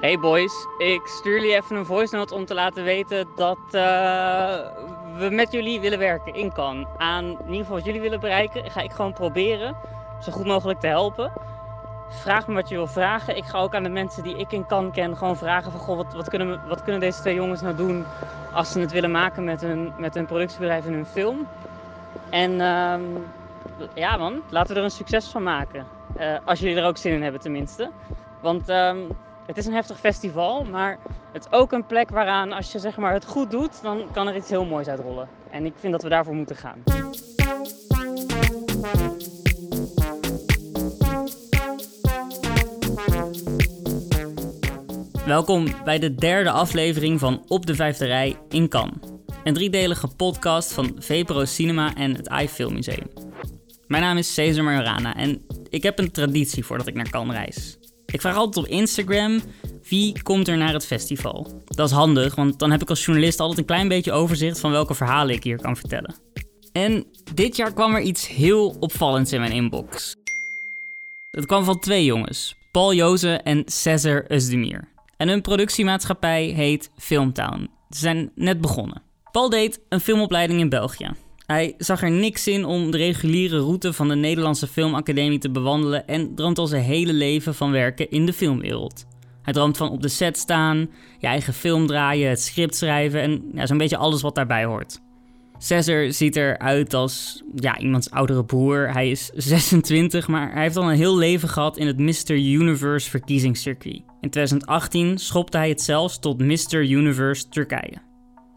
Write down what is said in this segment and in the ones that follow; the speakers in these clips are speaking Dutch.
Hey boys, ik stuur jullie even een voice note om te laten weten dat uh, we met jullie willen werken in kan. Aan in ieder geval wat jullie willen bereiken, ga ik gewoon proberen zo goed mogelijk te helpen. Vraag me wat je wil vragen. Ik ga ook aan de mensen die ik in kan ken gewoon vragen van goh, wat, wat, kunnen, wat kunnen deze twee jongens nou doen als ze het willen maken met hun, met hun productiebedrijf en hun film. En uh, ja man, laten we er een succes van maken. Uh, als jullie er ook zin in hebben tenminste. Want um, het is een heftig festival, maar het is ook een plek waaraan als je zeg maar, het goed doet, dan kan er iets heel moois uitrollen. En ik vind dat we daarvoor moeten gaan. Welkom bij de derde aflevering van Op de Vijfde Rij in Cannes. Een driedelige podcast van VPRO Cinema en het iFilm Museum. Mijn naam is Cesar Majorana en ik heb een traditie voordat ik naar Cannes reis. Ik vraag altijd op Instagram wie komt er naar het festival. Dat is handig, want dan heb ik als journalist altijd een klein beetje overzicht van welke verhalen ik hier kan vertellen. En dit jaar kwam er iets heel opvallends in mijn inbox. Het kwam van twee jongens, Paul Joze en Cesar Özdemir. En hun productiemaatschappij heet Filmtown. Ze zijn net begonnen. Paul deed een filmopleiding in België. Hij zag er niks in om de reguliere route van de Nederlandse Filmacademie te bewandelen en droomt al zijn hele leven van werken in de filmwereld. Hij droomt van op de set staan, je eigen film draaien, het script schrijven en ja, zo'n beetje alles wat daarbij hoort. Cesar ziet eruit als ja, iemands oudere broer. Hij is 26, maar hij heeft al een heel leven gehad in het Mr. Universe verkiezingscircuit. In 2018 schopte hij het zelfs tot Mr. Universe Turkije.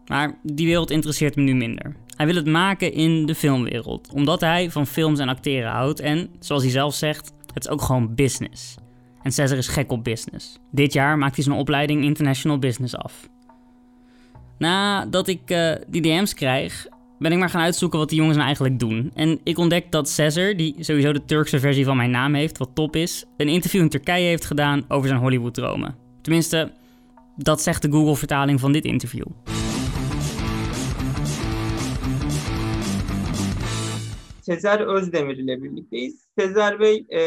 Maar die wereld interesseert hem nu minder. Hij wil het maken in de filmwereld, omdat hij van films en acteren houdt en, zoals hij zelf zegt, het is ook gewoon business. En Cesar is gek op business. Dit jaar maakt hij zijn opleiding International Business af. Nadat ik uh, die DM's krijg, ben ik maar gaan uitzoeken wat die jongens nou eigenlijk doen. En ik ontdek dat Cesar, die sowieso de Turkse versie van mijn naam heeft, wat top is, een interview in Turkije heeft gedaan over zijn Hollywood-dromen. Tenminste, dat zegt de Google-vertaling van dit interview. Sezer Özdemir ile birlikteyiz. Sezer Bey e,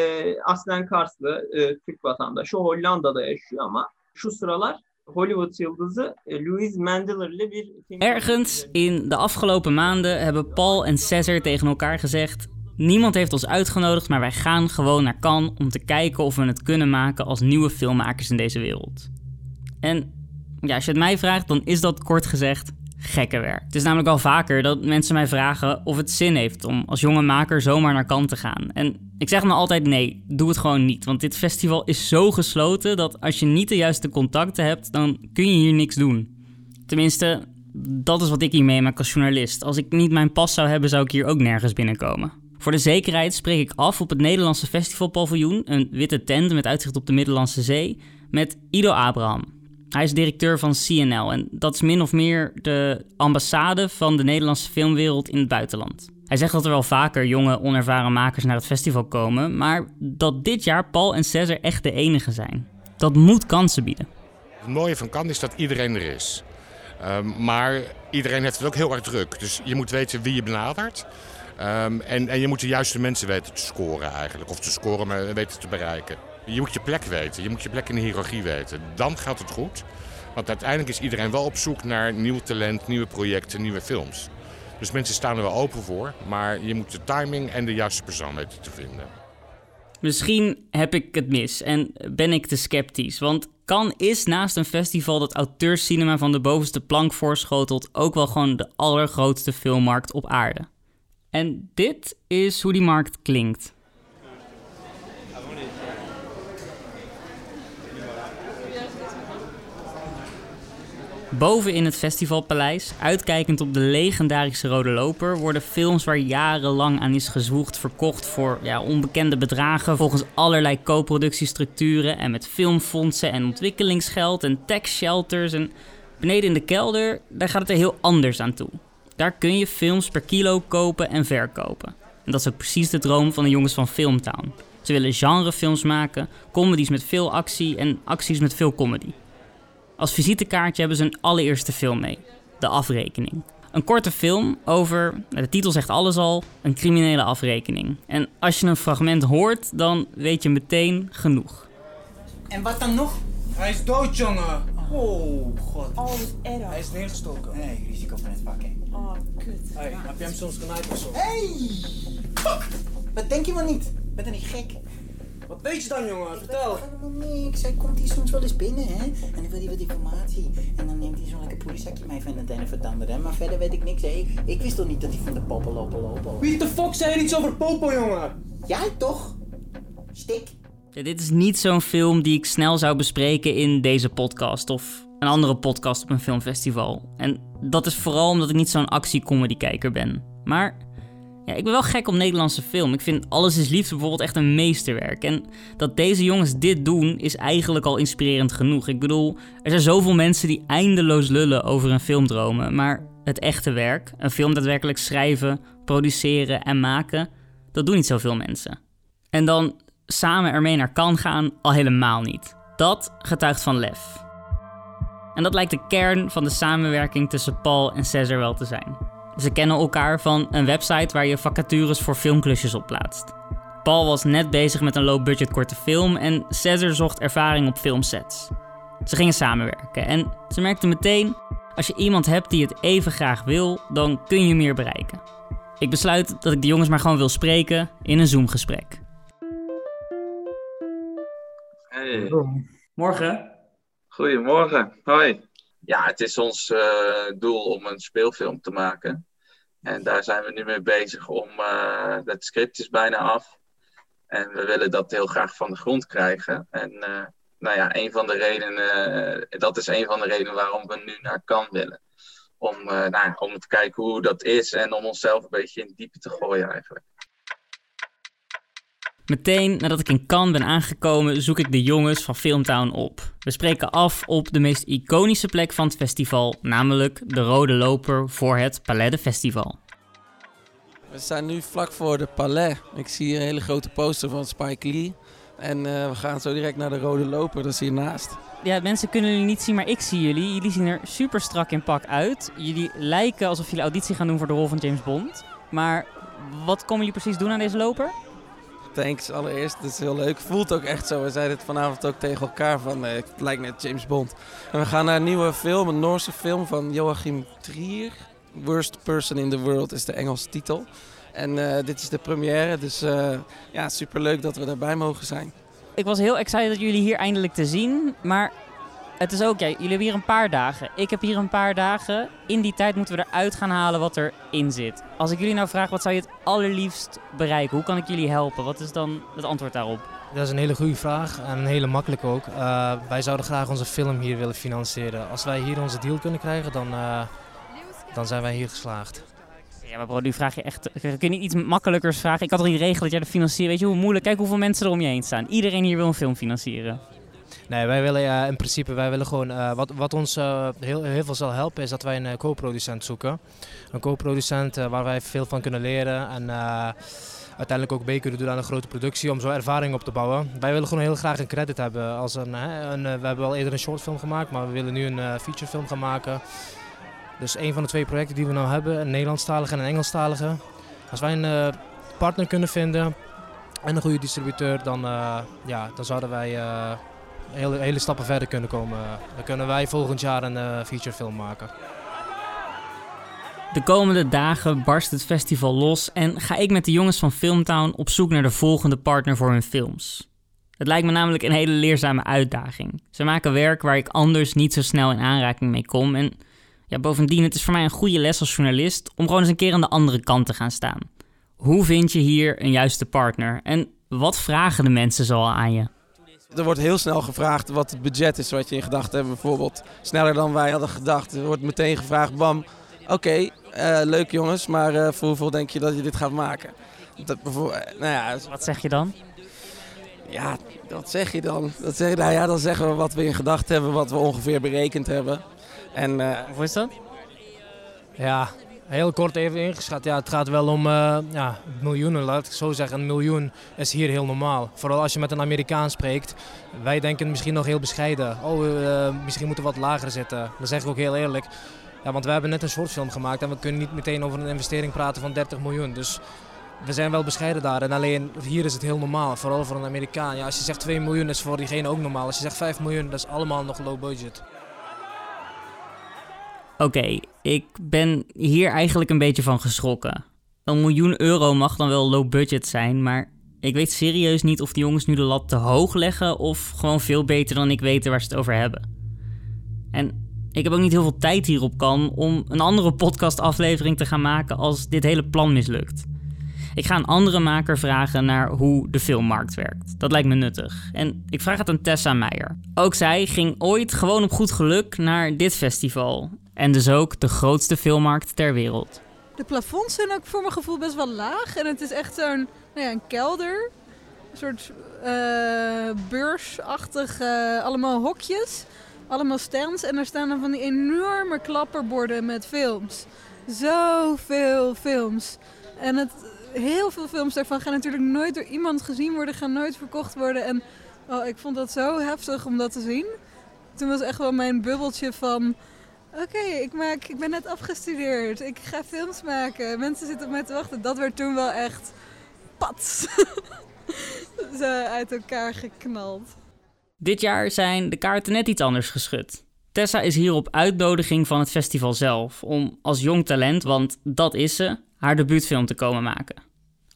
aslen Karslı, e, Türk vatandaşı, Hollanda'da yaşıyor ama şu sıralar Hollywood yıldızı e, Louise Mandler ile bir film... Ergens in de afgelopen maanden hebben Paul en Cesar tegen elkaar gezegd... Niemand heeft ons uitgenodigd, maar wij gaan gewoon naar Cannes om te kijken of we het kunnen maken als nieuwe filmmakers in deze wereld. En ja, als je het mij vraagt, dan is dat kort gezegd gekke werk. Het is namelijk al vaker dat mensen mij vragen of het zin heeft om als jonge maker zomaar naar kant te gaan. En ik zeg me altijd nee, doe het gewoon niet. Want dit festival is zo gesloten dat als je niet de juiste contacten hebt, dan kun je hier niks doen. Tenminste, dat is wat ik hier meemaak als journalist. Als ik niet mijn pas zou hebben, zou ik hier ook nergens binnenkomen. Voor de zekerheid spreek ik af op het Nederlandse festivalpaviljoen, een witte tent met uitzicht op de Middellandse Zee, met Ido Abraham. Hij is directeur van CNL en dat is min of meer de ambassade van de Nederlandse filmwereld in het buitenland. Hij zegt dat er wel vaker jonge, onervaren makers naar het festival komen, maar dat dit jaar Paul en Cesar echt de enige zijn. Dat moet kansen bieden. Het mooie van Cannes is dat iedereen er is. Um, maar iedereen heeft het ook heel erg druk. Dus je moet weten wie je benadert. Um, en, en je moet de juiste mensen weten te scoren eigenlijk. Of te scoren, maar weten te bereiken. Je moet je plek weten. Je moet je plek in de hiërarchie weten. Dan gaat het goed. Want uiteindelijk is iedereen wel op zoek naar nieuw talent, nieuwe projecten, nieuwe films. Dus mensen staan er wel open voor. Maar je moet de timing en de juiste persoon weten te vinden. Misschien heb ik het mis en ben ik te sceptisch. Want kan is naast een festival dat auteurscinema van de bovenste plank voorschotelt... ook wel gewoon de allergrootste filmmarkt op aarde. En dit is hoe die markt klinkt. Boven in het festivalpaleis, uitkijkend op de legendarische Rode Loper, worden films waar jarenlang aan is gezwoegd verkocht voor ja, onbekende bedragen, volgens allerlei co-productiestructuren en met filmfondsen en ontwikkelingsgeld en tax shelters. En beneden in de kelder, daar gaat het er heel anders aan toe. Daar kun je films per kilo kopen en verkopen. En dat is ook precies de droom van de jongens van Filmtown. Ze willen genrefilms maken, comedies met veel actie en acties met veel comedy. Als visitekaartje hebben ze een allereerste film mee: De Afrekening. Een korte film over, nou, de titel zegt alles al, een criminele afrekening. En als je een fragment hoort, dan weet je meteen genoeg. En wat dan nog Hij is dood, jongen. Oh, god. Oh, wat erg. Hij is neergestoken. Nee, risico van het pakken. Oh, kut. Hey, heb je hem soms genaaid of zo? Hey! Fuck! Wat denk je wel niet? Ben je niet gek? Wat weet je dan, jongen? Vertel. Helemaal niks. Hij komt hier soms wel eens binnen, hè? En dan wil hij wat informatie. En dan neemt hij zo'n lekker politiezakje mee van het een of het ander, hè? Maar verder weet ik niks, hè? Ik, ik wist toch niet dat hij van de poppen lopen lopen. Wie de fuck zei er iets over Popo, jongen? Jij toch? Stik. Ja, dit is niet zo'n film die ik snel zou bespreken in deze podcast of een andere podcast op een filmfestival. En dat is vooral omdat ik niet zo'n actiecomedy-kijker ben. Maar ja, ik ben wel gek op Nederlandse film. Ik vind Alles is Liefde bijvoorbeeld echt een meesterwerk. En dat deze jongens dit doen is eigenlijk al inspirerend genoeg. Ik bedoel, er zijn zoveel mensen die eindeloos lullen over een film dromen. Maar het echte werk, een film daadwerkelijk schrijven, produceren en maken, dat doen niet zoveel mensen. En dan samen ermee naar kan gaan, al helemaal niet. Dat getuigt van lef. En dat lijkt de kern van de samenwerking tussen Paul en Cesar wel te zijn. Ze kennen elkaar van een website waar je vacatures voor filmklusjes op plaatst. Paul was net bezig met een low-budget korte film en Cesar zocht ervaring op filmsets. Ze gingen samenwerken en ze merkten meteen: als je iemand hebt die het even graag wil, dan kun je meer bereiken. Ik besluit dat ik de jongens maar gewoon wil spreken in een Zoom-gesprek. Hey, Morgen. goedemorgen. Hoi. Ja, het is ons eh, doel om een speelfilm te maken. En daar zijn we nu mee bezig om. eh het script is bijna af. En we willen dat heel graag van de grond krijgen. En eh, nou ja, een van de redenen, dat is een van de redenen waarom we nu naar Cannes willen. Om, nou, om te kijken hoe dat is en om onszelf een beetje in het diepe te gooien eigenlijk. Meteen nadat ik in Cannes ben aangekomen, zoek ik de jongens van Filmtown op. We spreken af op de meest iconische plek van het festival, namelijk de Rode Loper voor het Palais de Festival. We staan nu vlak voor de Palais. Ik zie hier een hele grote poster van Spike Lee. En eh, we gaan zo direct naar de Rode Loper, dat is hiernaast. Ja, mensen kunnen jullie niet zien, maar ik zie jullie. Jullie zien er super strak in pak uit. Jullie lijken alsof jullie auditie gaan doen voor de rol van James Bond. Maar wat komen jullie precies doen aan deze loper? Thanks allereerst, het is heel leuk. Voelt ook echt zo. We zeiden het vanavond ook tegen elkaar van eh, het lijkt net James Bond. En we gaan naar een nieuwe film, een Noorse film van Joachim Trier. Worst Person in the World is de Engelse titel. En eh, dit is de première, dus eh ja, superleuk dat we daarbij mogen zijn. Ik was heel excited jullie hier eindelijk te zien, maar het is ook, ja, jullie hebben hier een paar dagen. Ik heb hier een paar dagen. In die tijd moeten we eruit gaan halen wat erin zit. Als ik jullie nou vraag, wat zou je het allerliefst bereiken? Hoe kan ik jullie helpen? Wat is dan het antwoord daarop? Dat is een hele goede vraag en een hele makkelijke ook. Eh, wij zouden graag onze film hier willen financieren. Als wij hier onze deal kunnen krijgen, dan, eh, dan zijn wij hier geslaagd. Ja, maar bro, nu vraag je echt... Kun je niet iets makkelijkers vragen? Ik had al niet regelen dat jij de financiert. Weet je hoe moeilijk? Kijk hoeveel mensen er om je heen staan. Iedereen hier wil een film financieren. Nee, wij willen in principe, wij willen gewoon, eh, wat, wat ons eh, heel, heel veel zal helpen is dat wij een eh, co-producent zoeken. Een co-producent waar wij veel van kunnen leren en uiteindelijk ook mee kunnen doen aan een grote productie om zo ervaring op te bouwen. Wij willen gewoon heel graag een credit hebben. Als een, een, we hebben al eerder een shortfilm gemaakt, maar we willen nu een featurefilm gaan maken. Dus een van de twee projecten die we nou hebben, een Nederlandstalige en een Engelstalige. Als wij een partner kunnen vinden en een goede distributeur, dan, ja, dan zouden wij hele, hele stappen verder kunnen komen. Dan kunnen wij volgend jaar een eh, featurefilm maken. De komende dagen barst het festival los en ga ik met de jongens van Filmtown op zoek naar de volgende partner voor hun films. Het lijkt me namelijk een hele leerzame uitdaging. Ze maken werk waar ik anders niet zo snel in aanraking mee kom. En ja, bovendien, het is voor mij een goede les als journalist om gewoon eens een keer aan de andere kant te gaan staan. Hoe vind je hier een juiste partner? En wat vragen de mensen zoal aan je? Er wordt heel snel gevraagd wat het budget is wat je in gedachten hebt. Bijvoorbeeld sneller dan wij hadden gedacht. Er wordt meteen gevraagd, bam, oké, eh, leuk jongens, maar eh, voor hoeveel denk je dat je dit gaat maken? Dat, eh, nou ja, Wat zeg je dan? Ja, wat zeg je dan? Dat zeg, nou ja, dan zeggen we wat we in gedachten hebben, wat we ongeveer berekend hebben. En eh, Hoe is dat? Ja, heel kort even ingeschat. Ja, het gaat wel om eh, ja, miljoenen, laat ik zo zeggen. Een miljoen is hier heel normaal. Vooral als je met een Amerikaan spreekt. Wij denken misschien nog heel bescheiden. Oh, eh, misschien moeten we wat lager zitten. Dat zeg ik ook heel eerlijk. Ja, want we hebben net een shortfilm gemaakt en we kunnen niet meteen over een investering praten van 30 miljoen. Dus we zijn wel bescheiden daar. En alleen hier is het heel normaal, vooral voor een Amerikaan. Ja, als je zegt 2 miljoen is voor diegene ook normaal. Als je zegt 5 miljoen, dat is allemaal nog low budget. Oké, ik ben hier eigenlijk een beetje van geschrokken. Een miljoen euro mag dan wel low budget zijn, maar ik weet serieus niet of die jongens nu de lat te hoog leggen of gewoon veel beter dan ik weten waar ze het over hebben. En ik heb ook niet heel veel tijd hierop kan om een andere podcastaflevering te gaan maken als dit hele plan mislukt. Ik ga een andere maker vragen naar hoe de filmmarkt werkt. Dat lijkt me nuttig. En ik vraag het aan Tessa Meijer. Ook zij ging ooit gewoon op goed geluk naar dit festival. En dus ook de grootste filmmarkt ter wereld. De plafonds zijn ook voor mijn gevoel best wel laag. En het is echt zo'n nou ja, een kelder. Een soort uh, beursachtig, uh, allemaal hokjes. Allemaal stands. En daar staan dan van die enorme klapperborden met films. Zoveel films. En het, heel veel films daarvan gaan natuurlijk nooit door iemand gezien worden. Gaan nooit verkocht worden. En oh, ik vond dat zo heftig om dat te zien. Toen was echt wel mijn bubbeltje van... Oké, ik ik, ik ben net afgestudeerd. Ik ga films maken. Mensen zitten op mij te wachten. Dat werd toen wel echt pats. Zo uit elkaar geknald. Dit jaar zijn de kaarten net iets anders geschud. Tessa is hier op uitnodiging van het festival zelf om als jong talent, want dat is ze, haar debuutfilm te komen maken.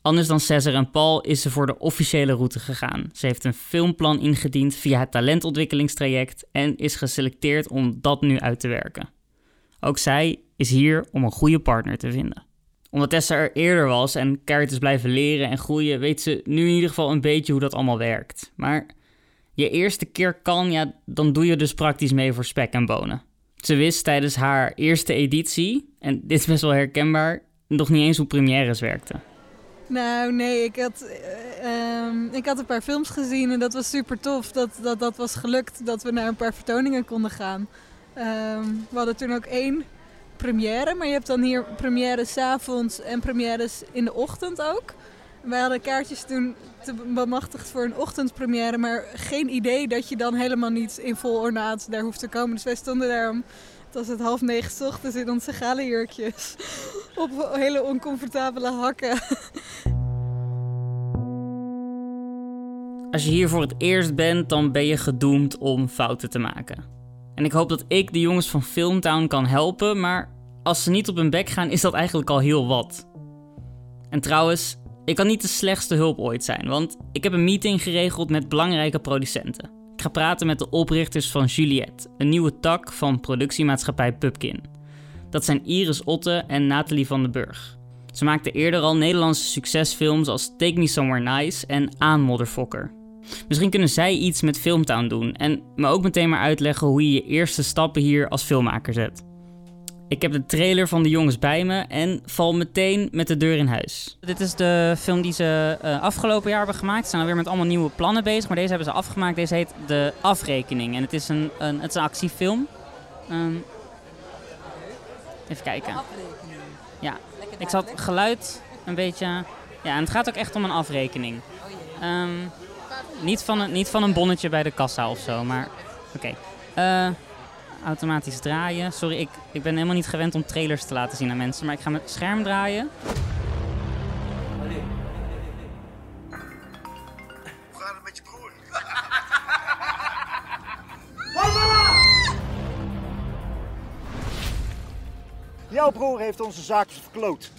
Anders dan Cesar en Paul is ze voor de officiële route gegaan. Ze heeft een filmplan ingediend via het talentontwikkelingstraject en is geselecteerd om dat nu uit te werken. Ook zij is hier om een goede partner te vinden. Omdat Tessa er eerder was en keihard is blijven leren en groeien, weet ze nu in ieder geval een beetje hoe dat allemaal werkt. Maar je eerste keer kan, ja, dan doe je dus praktisch mee voor spek en bonen. Ze wist tijdens haar eerste editie, en dit is best wel herkenbaar, nog niet eens hoe premières werkten. Nou, nee, ik had, uh, um, ik had een paar films gezien en dat was super tof. Dat, dat dat was gelukt dat we naar een paar vertoningen konden gaan. Um, we hadden toen ook één première, maar je hebt dan hier premières avonds en premières in de ochtend ook. Wij hadden kaartjes toen bemachtigd voor een ochtendpremière, maar geen idee dat je dan helemaal niet in vol ornaat daar hoeft te komen. Dus wij stonden daar om, was het half negen ochtends in onze galenjurkjes op hele oncomfortabele hakken. Als je hier voor het eerst bent, dan ben je gedoemd om fouten te maken. En ik hoop dat ik de jongens van Filmtown kan helpen, maar als ze niet op hun bek gaan, is dat eigenlijk al heel wat. En trouwens, ik kan niet de slechtste hulp ooit zijn, want ik heb een meeting geregeld met belangrijke producenten. Ik ga praten met de oprichters van Juliette, een nieuwe tak van productiemaatschappij Pupkin. Dat zijn Iris Otte en Nathalie van den Burg. Ze maakten eerder al Nederlandse succesfilms als Take Me Somewhere Nice en Aanmodderfokker. Misschien kunnen zij iets met Filmtown doen en me ook meteen maar uitleggen hoe je je eerste stappen hier als filmmaker zet. Ik heb de trailer van de jongens bij me en val meteen met de deur in huis. Dit is de film die ze uh, afgelopen jaar hebben gemaakt. Ze zijn alweer met allemaal nieuwe plannen bezig, maar deze hebben ze afgemaakt. Deze heet De Afrekening en het is een, een, het is een actiefilm. Um, even kijken. Ja, ik zat geluid een beetje... Ja, en het gaat ook echt om een afrekening. Um, niet, van een, niet van een bonnetje bij de kassa of zo, maar oké. Okay. Uh, automatisch draaien. Sorry, ik, ik ben helemaal niet gewend om trailers te laten zien aan mensen, maar ik ga mijn scherm draaien. Hoe gaat het met je broer? Jouw broer heeft onze zaakjes verkloot.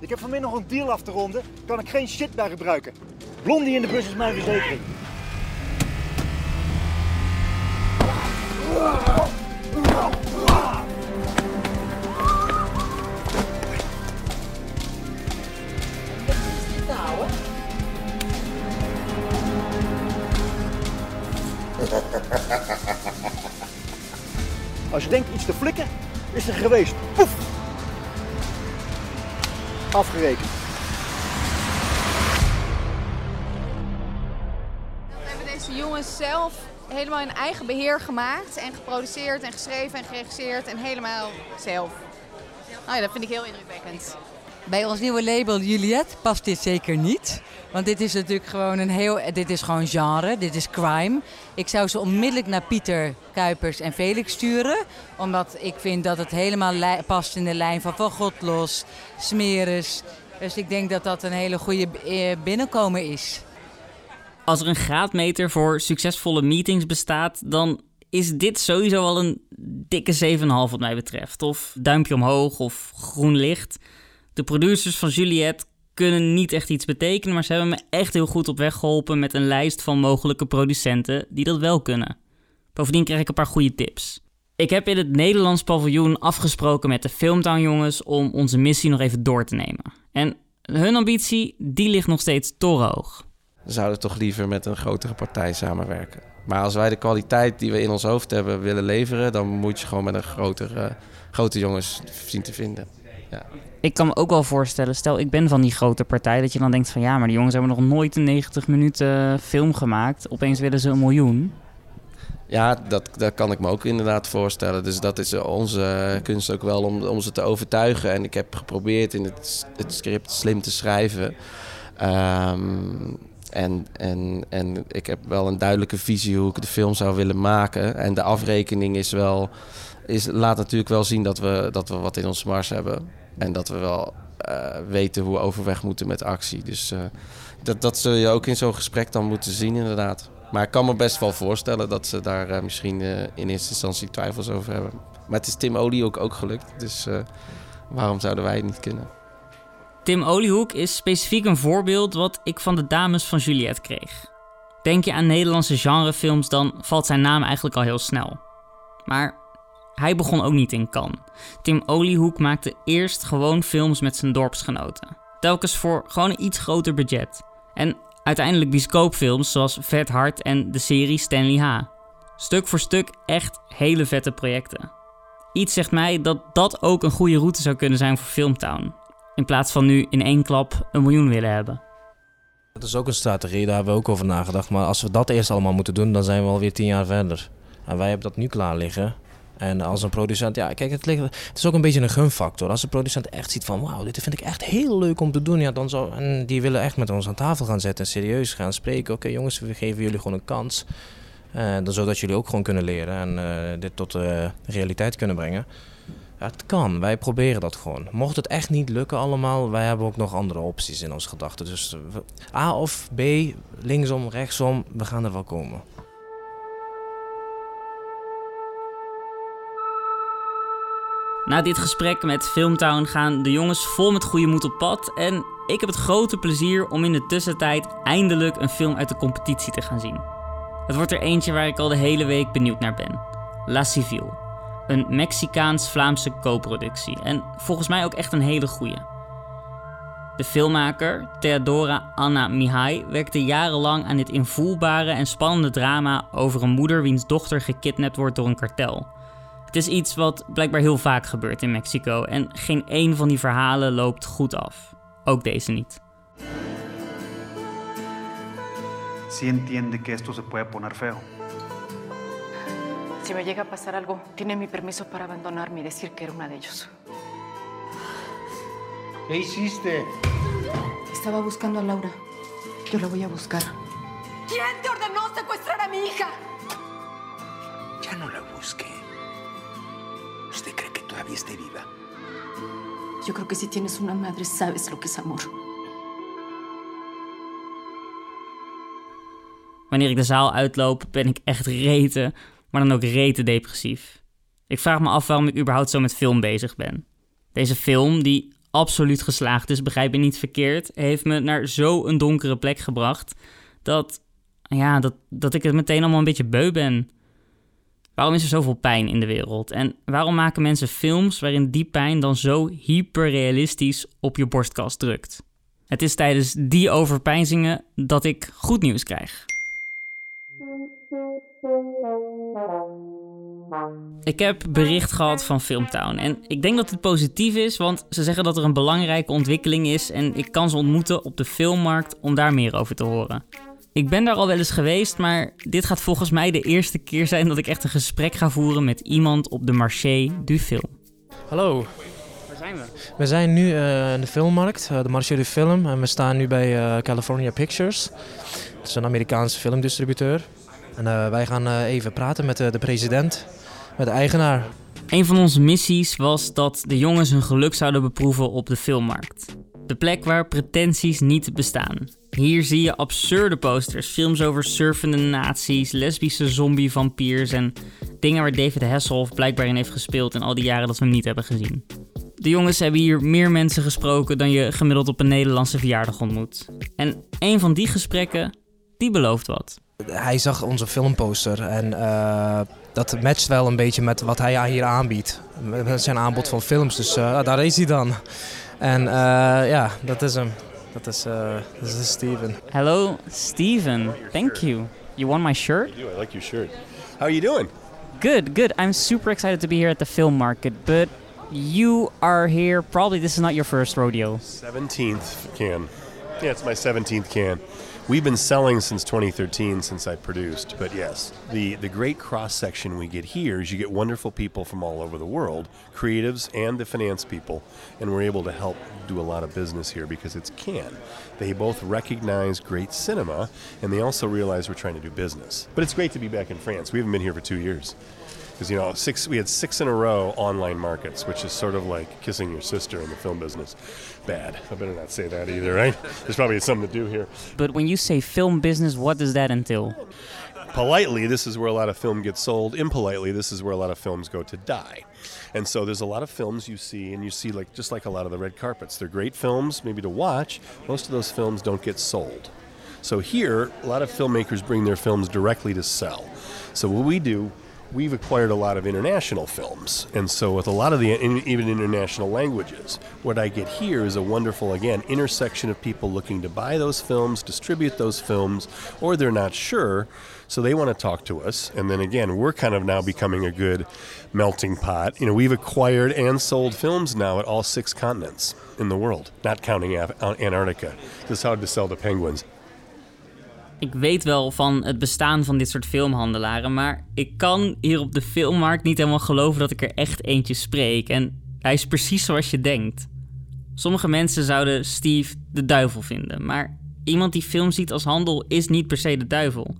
Ik heb vanmiddag nog een deal af te ronden, kan ik geen shit bij gebruiken. Blondie in de bus is mijn verzekering. Als je denkt iets te flikken, is er geweest. Poef! Afgerekend. We hebben deze jongens zelf helemaal in eigen beheer gemaakt en geproduceerd en geschreven en geregisseerd en helemaal zelf. Nou ja, dat vind ik heel indrukwekkend. Bij ons nieuwe label Juliette past dit zeker niet. Want dit is natuurlijk gewoon een heel. Dit is gewoon genre, dit is crime. Ik zou ze onmiddellijk naar Pieter Kuipers en Felix sturen. Omdat ik vind dat het helemaal past in de lijn van Van God los, Smeres, Dus ik denk dat dat een hele goede eh, binnenkomen is. Als er een graadmeter voor succesvolle meetings bestaat, dan is dit sowieso al een dikke 7,5 wat mij betreft. Of duimpje omhoog of groen licht. De producers van Juliet kunnen niet echt iets betekenen, maar ze hebben me echt heel goed op weg geholpen met een lijst van mogelijke producenten die dat wel kunnen. Bovendien krijg ik een paar goede tips. Ik heb in het Nederlands paviljoen afgesproken met de Filmtown jongens om onze missie nog even door te nemen. En hun ambitie, die ligt nog steeds torenhoog. Zouden toch liever met een grotere partij samenwerken. Maar als wij de kwaliteit die we in ons hoofd hebben willen leveren, dan moet je gewoon met een grotere, grote jongens zien te vinden. Ja. Ik kan me ook wel voorstellen, stel ik ben van die grote partij, dat je dan denkt van ja, maar die jongens hebben nog nooit een 90 minuten film gemaakt. Opeens willen ze een miljoen. Ja, dat, dat kan ik me ook inderdaad voorstellen. Dus dat is onze kunst ook wel om, om ze te overtuigen. En ik heb geprobeerd in het, het script slim te schrijven. Ehm, en, en, en ik heb wel een duidelijke visie hoe ik de film zou willen maken. En de afrekening is wel, is, laat natuurlijk wel zien dat we, dat we wat in ons mars hebben. En dat we wel uh, weten hoe we overweg moeten met actie. Dus uh, dat, dat zul je ook in zo'n gesprek dan moeten zien, inderdaad. Maar ik kan me best wel voorstellen dat ze daar uh, misschien in eerste instantie twijfels over hebben. Maar het is Tim Olie ook, ook gelukt. Dus waarom zouden wij het niet kunnen? Tim Oliehoek is specifiek een voorbeeld wat ik van de dames van Juliet kreeg. Denk je aan Nederlandse genrefilms, dan valt zijn naam eigenlijk al heel snel. Maar hij begon ook niet in Cannes. Tim Oliehoek maakte eerst gewoon films met zijn dorpsgenoten. Telkens voor gewoon een iets groter budget. En uiteindelijk bioscoopfilms zoals Vet Hart en de serie Stanley H. Stuk voor stuk echt hele vette projecten. Iets zegt mij dat dat ook een goede route zou kunnen zijn voor Filmtown. In plaats van nu in één klap een miljoen willen hebben. Dat is ook een strategie, daar hebben we ook over nagedacht. Maar als we dat eerst allemaal moeten doen, dan zijn we alweer tien jaar verder. En wij hebben dat nu klaar liggen. En als een producent, ja, kijk, het, ligt, het is ook een beetje een gunfactor. Als een producent echt ziet van, wauw, dit vind ik echt heel leuk om te doen, ja, dan zou, en die willen echt met ons aan tafel gaan zetten en serieus gaan spreken. Oké, jongens, we geven jullie gewoon een kans. Uh, dan zodat jullie ook gewoon kunnen leren en uh, dit tot uh, realiteit kunnen brengen. Het kan, wij proberen dat gewoon. Mocht het echt niet lukken allemaal, wij hebben ook nog andere opties in onze gedachten. Dus A of B, linksom, rechtsom, we gaan er wel komen. Na dit gesprek met Filmtown gaan de jongens vol met goede moed op pad. En ik heb het grote plezier om in de tussentijd eindelijk een film uit de competitie te gaan zien. Het wordt er eentje waar ik al de hele week benieuwd naar ben: La Civile. Een Mexicaans-Vlaamse co-productie. En volgens mij ook echt een hele goeie. De filmmaker, Theodora Anna Mihai, werkte jarenlang aan dit invoelbare en spannende drama over een moeder wiens dochter gekidnapt wordt door een kartel. Het is iets wat blijkbaar heel vaak gebeurt in Mexico en geen één van die verhalen loopt goed af. Ook deze niet. Si entiende que esto se puede. Si me llega a pasar algo, tiene mi permiso para abandonarme y decir que era una de ellos. ¿Qué hiciste? Estaba buscando a Laura. Yo la voy a buscar. ¿Quién te ordenó secuestrar a mi hija? Ya no la busque. ¿Usted cree que todavía esté viva? Yo creo que si tienes una madre, sabes lo que es amor. Wanneer ik de zaal uitloop, ben ik echt reten, maar dan ook rete depressief. Ik vraag me af waarom ik überhaupt zo met film bezig ben. Deze film, die absoluut geslaagd is, begrijp je niet verkeerd, heeft me naar zo'n donkere plek gebracht dat, ja, dat, dat ik het meteen allemaal een beetje beu ben. Waarom is er zoveel pijn in de wereld? En waarom maken mensen films waarin die pijn dan zo hyperrealistisch op je borstkast drukt? Het is tijdens die overpeinzingen dat ik goed nieuws krijg. Ik heb bericht gehad van Filmtown en ik denk dat het positief is, want ze zeggen dat er een belangrijke ontwikkeling is en ik kan ze ontmoeten op de filmmarkt om daar meer over te horen. Ik ben daar al wel eens geweest, maar dit gaat volgens mij de eerste keer zijn dat ik echt een gesprek ga voeren met iemand op de marché du film. Hallo. Waar zijn we? We zijn nu uh, in de filmmarkt, uh, de Marché du Film, en we staan nu bij uh, California Pictures. Het is een Amerikaanse filmdistributeur. En wij gaan even praten met de president, met de eigenaar. Een van onze missies was dat de jongens hun geluk zouden beproeven op de filmmarkt. De plek waar pretenties niet bestaan. Hier zie je absurde posters, films over surfende nazi's, lesbische zombie-vampiers en dingen waar David Hasselhoff blijkbaar in heeft gespeeld in al die jaren dat we hem niet hebben gezien. De jongens hebben hier meer mensen gesproken dan je gemiddeld op een Nederlandse verjaardag ontmoet. En een van die gesprekken, die belooft wat. Hij zag onze filmposter en uh, dat matcht wel een beetje met wat hij hier aanbiedt. Met zijn aanbod van films, dus uh, daar is hij dan. En uh, ja, dat is hem. Dat is, dat is Steven. Hello, Steven. Thank you. You want my shirt? I do. I like your shirt. How are you doing? Good, good. I'm super excited to be here at the film market, but you are here. Probably this is not your first rodeo. 17th can. Yeah, it's my 17th can. We've been selling since 2013, since I produced. But yes, the, the great cross section we get here is you get wonderful people from all over the world, creatives and the finance people, and we're able to help do a lot of business here because it's Cannes. They both recognize great cinema, and they also realize we're trying to do business. But it's great to be back in France. We haven't been here for two years because you know six we had six in a row online markets which is sort of like kissing your sister in the film business. Bad. I better not say that either right? There's probably something to do here. But when you say film business what does that entail? Politely this is where a lot of film gets sold. Impolitely this is where a lot of films go to die. And so there's a lot of films you see and you see like just like a lot of the red carpets. They're great films maybe to watch. Most of those films don't get sold. So here a lot of filmmakers bring their films directly to sell. So what we do we've acquired a lot of international films. And so, with a lot of the even international languages, what I get here is a wonderful, again, intersection of people looking to buy those films, distribute those films, or they're not sure. So they want to talk to us. And then again, we're kind of now becoming a good melting pot. You know, we've acquired and sold films now at all six continents in the world, not counting Antarctica. This is hard to sell the penguins. Ik weet wel van het bestaan van dit soort filmhandelaren, maar ik kan hier op de filmmarkt niet helemaal geloven dat ik er echt eentje spreek. En hij is precies zoals je denkt. Sommige mensen zouden Steve de duivel vinden, maar iemand die film ziet als handel is niet per se de duivel.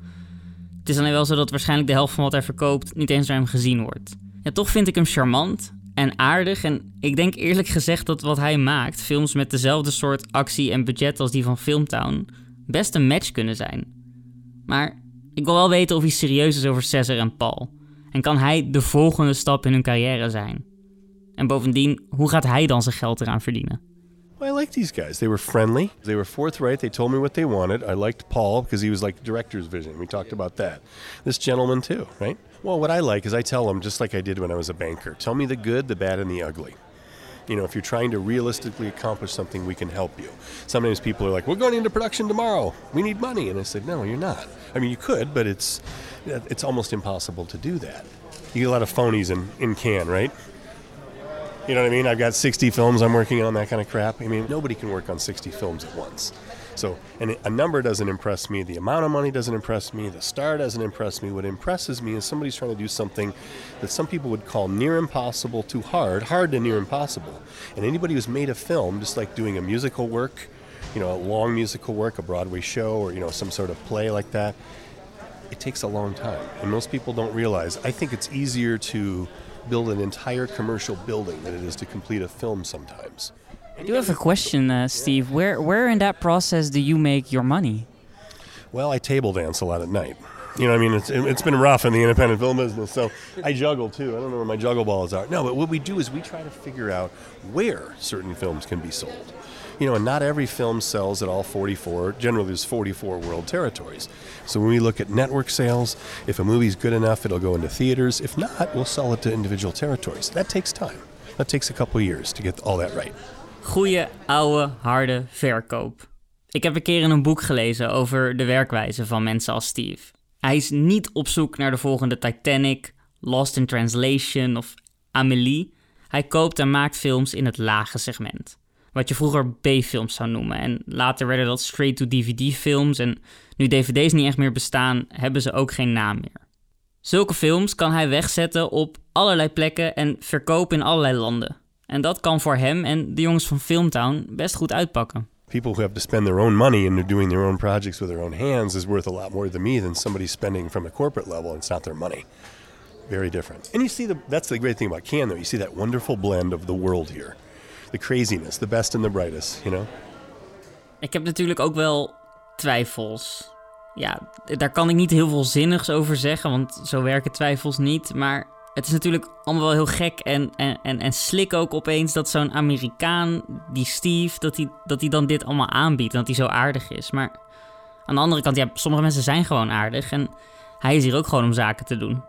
Het is alleen wel zo dat waarschijnlijk de helft van wat hij verkoopt niet eens door hem gezien wordt. Toch vind ik hem charmant en aardig en ik denk eerlijk gezegd dat wat hij maakt, films met dezelfde soort actie en budget als die van Filmtown, best een match kunnen zijn. Maar ik wil wel weten of hij serieus is over Cesar en Paul. En kan hij de volgende stap in hun carrière zijn? En bovendien, hoe gaat hij dan zijn geld eraan verdienen? Well, I like these guys. They were friendly. They were forthright. They told me what they wanted. I liked Paul because he was like director's vision. We talked about that. This gentleman too, right? Well, what I like is I tell them just like I did when I was a banker. Tell me the good, the bad, and the ugly. You know, if you're trying to realistically accomplish something, we can help you. Sometimes people are like, "We're going into production tomorrow. We need money," and I said, "No, you're not. I mean, you could, but it's it's almost impossible to do that. You get a lot of phonies in in can, right? You know what I mean? I've got 60 films I'm working on, that kind of crap. I mean, nobody can work on 60 films at once. So, and a number doesn't impress me. The amount of money doesn't impress me. The star doesn't impress me. What impresses me is somebody's trying to do something that some people would call near impossible to hard, hard to near impossible. And anybody who's made a film, just like doing a musical work, you know, a long musical work, a Broadway show, or, you know, some sort of play like that, it takes a long time. And most people don't realize. I think it's easier to build an entire commercial building than it is to complete a film sometimes. I do have a question, uh, Steve. Where, where in that process do you make your money? Well, I table dance a lot at night. You know, I mean, it's, it's been rough in the independent film business, so I juggle too. I don't know where my juggle balls are. No, but what we do is we try to figure out where certain films can be sold. You know, and not every film sells at all 44. Generally, there's 44 world territories. So when we look at network sales, if a movie's good enough, it'll go into theaters. If not, we'll sell it to individual territories. That takes time. That takes a couple years to get all that right. Goeie, oude, harde verkoop. Ik heb een keer in een boek gelezen over de werkwijze van mensen als Steve. Hij is niet op zoek naar de volgende Titanic, Lost in Translation of Amelie. Hij koopt en maakt films in het lage segment. Wat je vroeger B-films zou noemen. En later werden dat straight-to-DVD-films. En nu DVD's niet echt meer bestaan, hebben ze ook geen naam meer. Zulke films kan hij wegzetten op allerlei plekken en verkopen in allerlei landen. En dat kan voor hem en de jongens van Filmtown best goed uitpakken. People who have to spend their own money and they're doing their own projects with their own hands is worth a lot more to me than somebody spending from a corporate level and it's not their money. Very different. And you see the that's the great thing about Cannes though. You see that wonderful blend of the world here. the craziness, the best and the brightest, you know? Ik heb natuurlijk ook wel twijfels. Ja, daar kan ik niet heel veel zinnigs over zeggen, want zo werken twijfels niet. Maar het is natuurlijk allemaal wel heel gek en, en, en, en slik ook opeens dat zo'n Amerikaan, die Steve, dat hij dat dan dit allemaal aanbiedt en dat hij zo aardig is. Maar aan de andere kant, ja, sommige mensen zijn gewoon aardig en hij is hier ook gewoon om zaken te doen.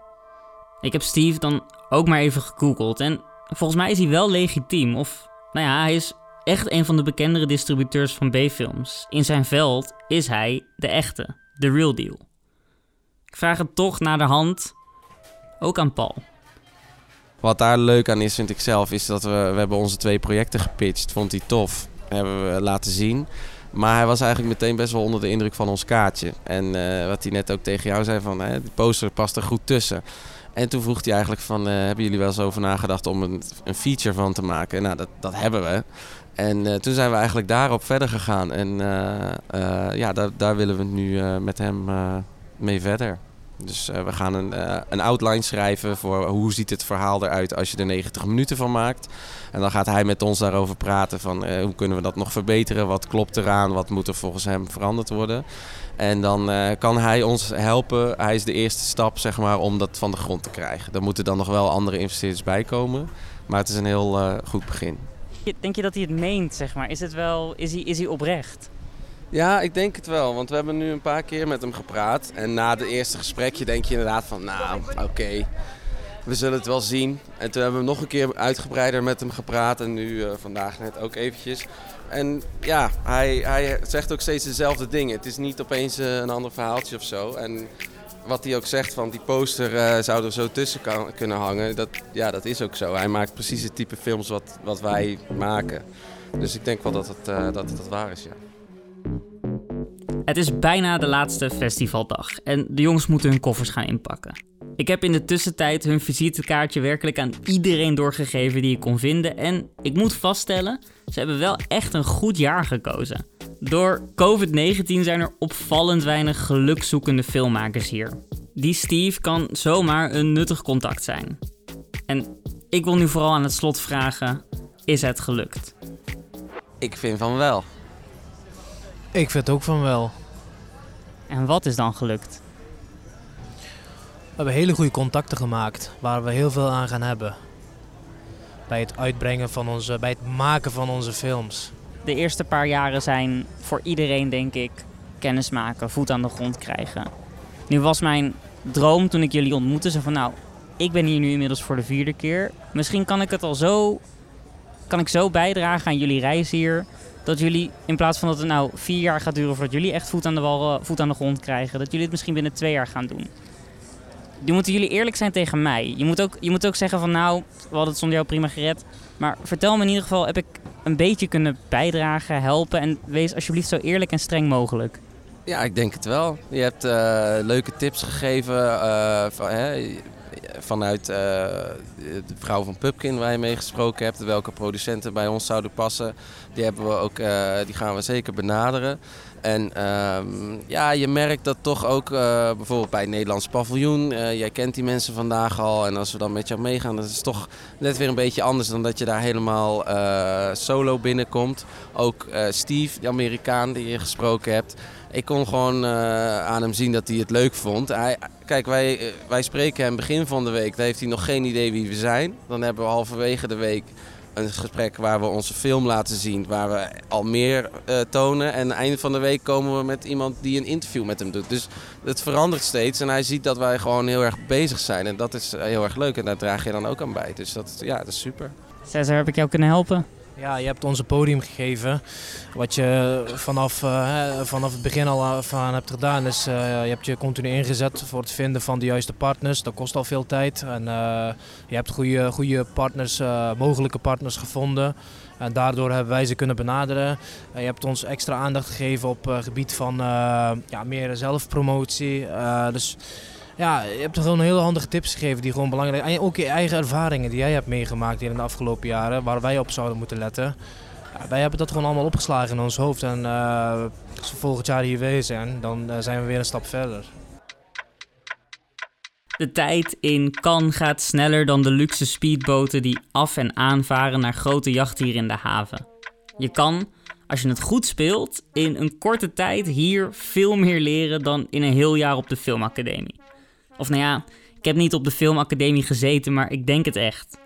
Ik heb Steve dan ook maar even gegoogeld en volgens mij is hij wel legitiem. Of, nou ja, hij is echt een van de bekendere distributeurs van B-films. In zijn veld is hij de echte, de real deal. Ik vraag het toch naar de hand, ook aan Paul. Wat daar leuk aan is, vind ik zelf, is dat we, we hebben onze twee projecten gepitcht. Vond hij tof. Hebben we laten zien. Maar hij was eigenlijk meteen best wel onder de indruk van ons kaartje. En uh, wat hij net ook tegen jou zei, van hè, poster past er goed tussen. En toen vroeg hij eigenlijk van, uh, hebben jullie wel eens over nagedacht om een, een feature van te maken? Nou, dat, dat hebben we. En uh, toen zijn we eigenlijk daarop verder gegaan. En ja, daar, daar willen we nu met hem mee verder. Dus uh, we gaan een, uh, een outline schrijven voor hoe ziet het verhaal eruit als je er 90 minuten van maakt. En dan gaat hij met ons daarover praten van uh, hoe kunnen we dat nog verbeteren, wat klopt eraan, wat moet er volgens hem veranderd worden. En dan kan hij ons helpen. Hij is de eerste stap zeg maar, om dat van de grond te krijgen. Er moeten dan nog wel andere investeerders bij komen. Maar het is een heel goed begin. Denk je dat hij het meent, zeg maar? Is, het wel, is, hij, is hij oprecht? Ja, ik denk het wel. Want we hebben nu een paar keer met hem gepraat. En na het eerste gesprekje denk je inderdaad van, nou, oké. we zullen het wel zien. En toen hebben we nog een keer uitgebreider met hem gepraat. En nu uh, vandaag net ook eventjes. En ja, hij, hij zegt ook steeds dezelfde dingen. Het is niet opeens uh, een ander verhaaltje of zo. En wat hij ook zegt van die poster uh, zou er zo tussen kunnen hangen. Dat, ja, dat is ook zo. Hij maakt precies het type films wat, wat wij maken. Dus ik denk wel dat het, dat, het, dat waar is, ja. Het is bijna de laatste festivaldag en de jongens moeten hun koffers gaan inpakken. Ik heb in de tussentijd hun visitekaartje werkelijk aan iedereen doorgegeven die ik kon vinden. En ik moet vaststellen, ze hebben wel echt een goed jaar gekozen. Door COVID-19 zijn er opvallend weinig gelukzoekende filmmakers hier. Die Steve kan zomaar een nuttig contact zijn. En ik wil nu vooral aan het slot vragen: is het gelukt? Ik vind van wel. Ik vind ook van wel. En wat is dan gelukt? We hebben hele goede contacten gemaakt waar we heel veel aan gaan hebben. Bij het uitbrengen van onze, bij het maken van onze films. De eerste paar jaren zijn voor iedereen, denk ik, kennis maken, voet aan de grond krijgen. Nu was mijn droom toen ik jullie ontmoette, zo van nou, ik ben hier nu inmiddels voor de vierde keer. Misschien kan ik het al zo, kan ik zo bijdragen aan jullie reis hier dat jullie, in plaats van dat het nou vier jaar gaat duren voordat jullie echt voet aan de, wal, voet aan de grond krijgen, dat jullie het misschien binnen twee jaar gaan doen. Nu moeten jullie eerlijk zijn tegen mij. Je moet ook, je moet ook zeggen van nou, we hadden het zonder jou prima gered. Maar vertel me in ieder geval, heb ik een beetje kunnen bijdragen, helpen en wees alsjeblieft zo eerlijk en streng mogelijk. Ja, ik denk het wel. Je hebt uh, leuke tips gegeven. Uh, van, hè, vanuit uh, de vrouw van Pupkin waar je mee gesproken hebt, welke producenten bij ons zouden passen, die, hebben we ook, uh, die gaan we zeker benaderen. En um, ja, je merkt dat toch ook uh, bijvoorbeeld bij het Nederlands paviljoen. jij kent die mensen vandaag al. En als we dan met jou meegaan, dat is toch net weer een beetje anders dan dat je daar helemaal solo binnenkomt. Ook Steve, de Amerikaan die je gesproken hebt ik kon gewoon uh, aan hem zien dat hij het leuk vond. Hij, kijk, wij, eh, wij spreken hem begin van de week. Dan heeft hij nog geen idee wie we zijn. Dan hebben we halverwege de week een gesprek waar we onze film laten zien. Waar we al meer uh, tonen. En aan het einde van de week komen we met iemand die een interview met hem doet. Dus het verandert steeds. En hij ziet dat wij gewoon heel erg bezig zijn. En dat is heel erg leuk. En daar draag je dan ook aan bij. Dus dat, ja, dat is super. Cesar, heb ik jou kunnen helpen? Ja, je hebt ons een podium gegeven. Wat je vanaf, uh, vanaf het begin al van hebt gedaan is, uh, je hebt je continu ingezet voor het vinden van de juiste partners. Dat kost al veel tijd. En uh, je hebt goede, goede partners, mogelijke partners gevonden. En daardoor hebben wij ze kunnen benaderen. je hebt ons extra aandacht gegeven op het gebied van ja, meer zelfpromotie. dus ja, je hebt gewoon hele handige tips gegeven die gewoon belangrijk zijn. En ook je eigen ervaringen die jij hebt meegemaakt in de afgelopen jaren, waar wij op zouden moeten letten. Ja, wij hebben dat gewoon allemaal opgeslagen in ons hoofd. En als we volgend jaar hier weer zijn, dan uh, zijn we weer een stap verder. De tijd in Cannes gaat sneller dan de luxe speedboten die af en aanvaren naar grote jachten hier in de haven. Je kan, als je het goed speelt, in een korte tijd hier veel meer leren dan in een heel jaar op de filmacademie. Of nou ja, ik heb niet op de filmacademie gezeten, maar ik denk het echt.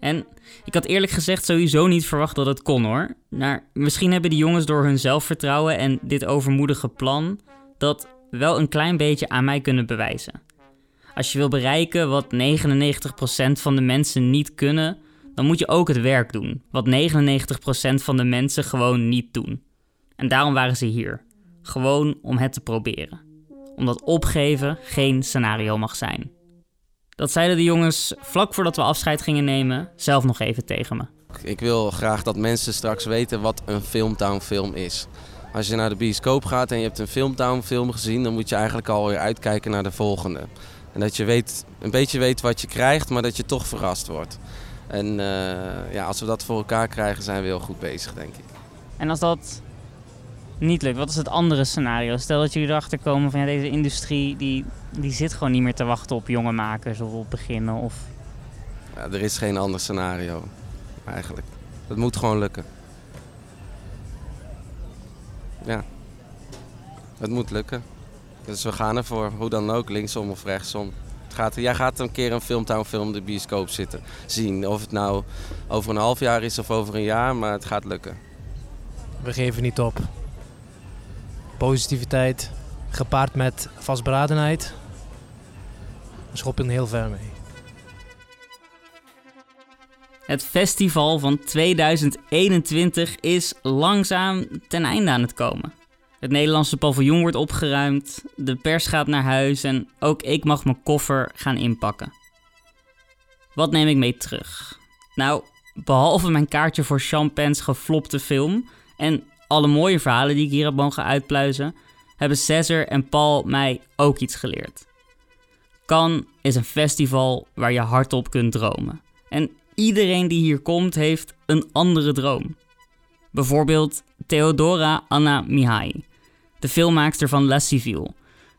En ik had eerlijk gezegd sowieso niet verwacht dat het kon hoor. Maar misschien hebben die jongens door hun zelfvertrouwen en dit overmoedige plan dat wel een klein beetje aan mij kunnen bewijzen. Als je wil bereiken wat 99% van de mensen niet kunnen, dan moet je ook het werk doen, wat 99% van de mensen gewoon niet doen. En daarom waren ze hier. Gewoon om het te proberen. Omdat opgeven geen scenario mag zijn. Dat zeiden de jongens vlak voordat we afscheid gingen nemen zelf nog even tegen me. Ik wil graag dat mensen straks weten wat een Filmtown film is. Als je naar de bioscoop gaat en je hebt een Filmtown film gezien, dan moet je eigenlijk alweer uitkijken naar de volgende. En dat je weet, een beetje weet wat je krijgt, maar dat je toch verrast wordt. En eh, ja, als we dat voor elkaar krijgen, zijn we heel goed bezig, denk ik. En als dat niet lukt, wat is het andere scenario? Stel dat jullie erachter komen van ja, deze industrie die, die zit gewoon niet meer te wachten op jonge makers of op beginnen. Of... Ja, er is geen ander scenario, eigenlijk. Het moet gewoon lukken. Ja, het moet lukken. Dus we gaan ervoor, hoe dan ook, linksom of rechtsom. Het gaat, jij gaat een keer een Filmtown film de bioscoop zitten zien. Of het nou over een half jaar is of over een jaar, maar het gaat lukken. We geven niet op. Positiviteit, gepaard met vastberadenheid, schoppen heel ver mee. Het festival van 2021 is langzaam ten einde aan het komen. Het Nederlandse paviljoen wordt opgeruimd, de pers gaat naar huis en ook ik mag mijn koffer gaan inpakken. Wat neem ik mee terug? Nou, behalve mijn kaartje voor Champagne's geflopte film en alle mooie verhalen die ik hier heb mogen uitpluizen, hebben Cesar en Paul mij ook iets geleerd. Cannes is een festival waar je hardop kunt dromen. En iedereen die hier komt heeft een andere droom. Bijvoorbeeld Theodora Anna Mihai, de filmmaakster van La Civile.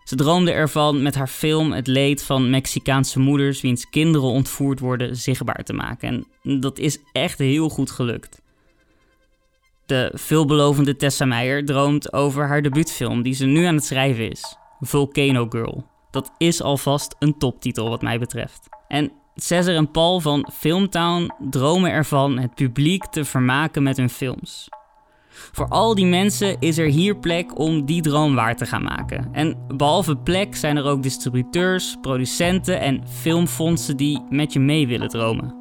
Ze droomde ervan met haar film het leed van Mexicaanse moeders wiens kinderen ontvoerd worden zichtbaar te maken. En dat is echt heel goed gelukt. De veelbelovende Tessa Meijer droomt over haar debuutfilm die ze nu aan het schrijven is, Volcano Girl. Dat is alvast een toptitel wat mij betreft. En Cesar en Paul van Filmtown dromen ervan het publiek te vermaken met hun films. Voor al die mensen is er hier plek om die droom waar te gaan maken. En behalve plek zijn er ook distributeurs, producenten en filmfondsen die met je mee willen dromen.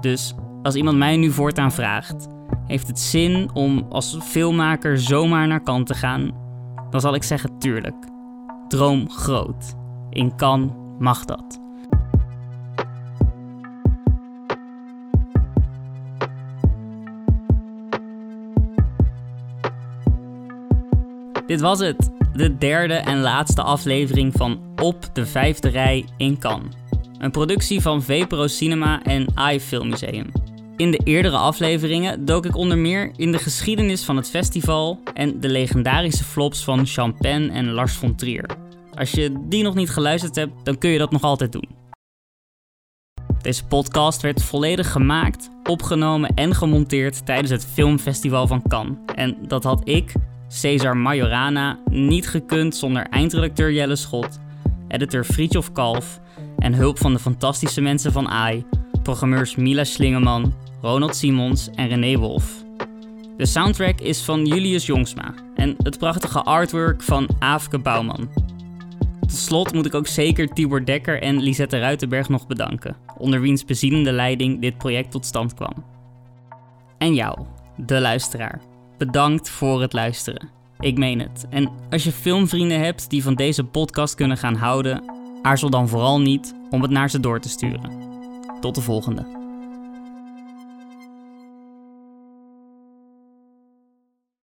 Dus als iemand mij nu voortaan vraagt: heeft het zin om als filmmaker zomaar naar kant te gaan? Dan zal ik zeggen: tuurlijk. Droom groot. In kan mag dat. Dit was het, de derde en laatste aflevering van Op de Vijfde Rij in Cannes. Een productie van VPRO Cinema en iFilm Museum. In de eerdere afleveringen dook ik onder meer in de geschiedenis van het festival en de legendarische flops van Champagne en Lars von Trier. Als je die nog niet geluisterd hebt, dan kun je dat nog altijd doen. Deze podcast werd volledig gemaakt, opgenomen en gemonteerd tijdens het Filmfestival van Cannes. En dat had ik, Cesar Majorana, niet gekund zonder eindredacteur Jelle Schot, editor Fritjof Kalf en hulp van de fantastische mensen van AI, programmeurs Mila Slingeman, Ronald Simons en René Wolf. De soundtrack is van Julius Jongsma en het prachtige artwork van Aafke Bouwman. Tot slot moet ik ook zeker Tibor Dekker en Lisette Ruitenberg nog bedanken, onder wiens bezielende leiding dit project tot stand kwam. En jou, de luisteraar. Bedankt voor het luisteren. Ik meen het. En als je filmvrienden hebt die van deze podcast kunnen gaan houden, aarzel dan vooral niet om het naar ze door te sturen. Tot de volgende.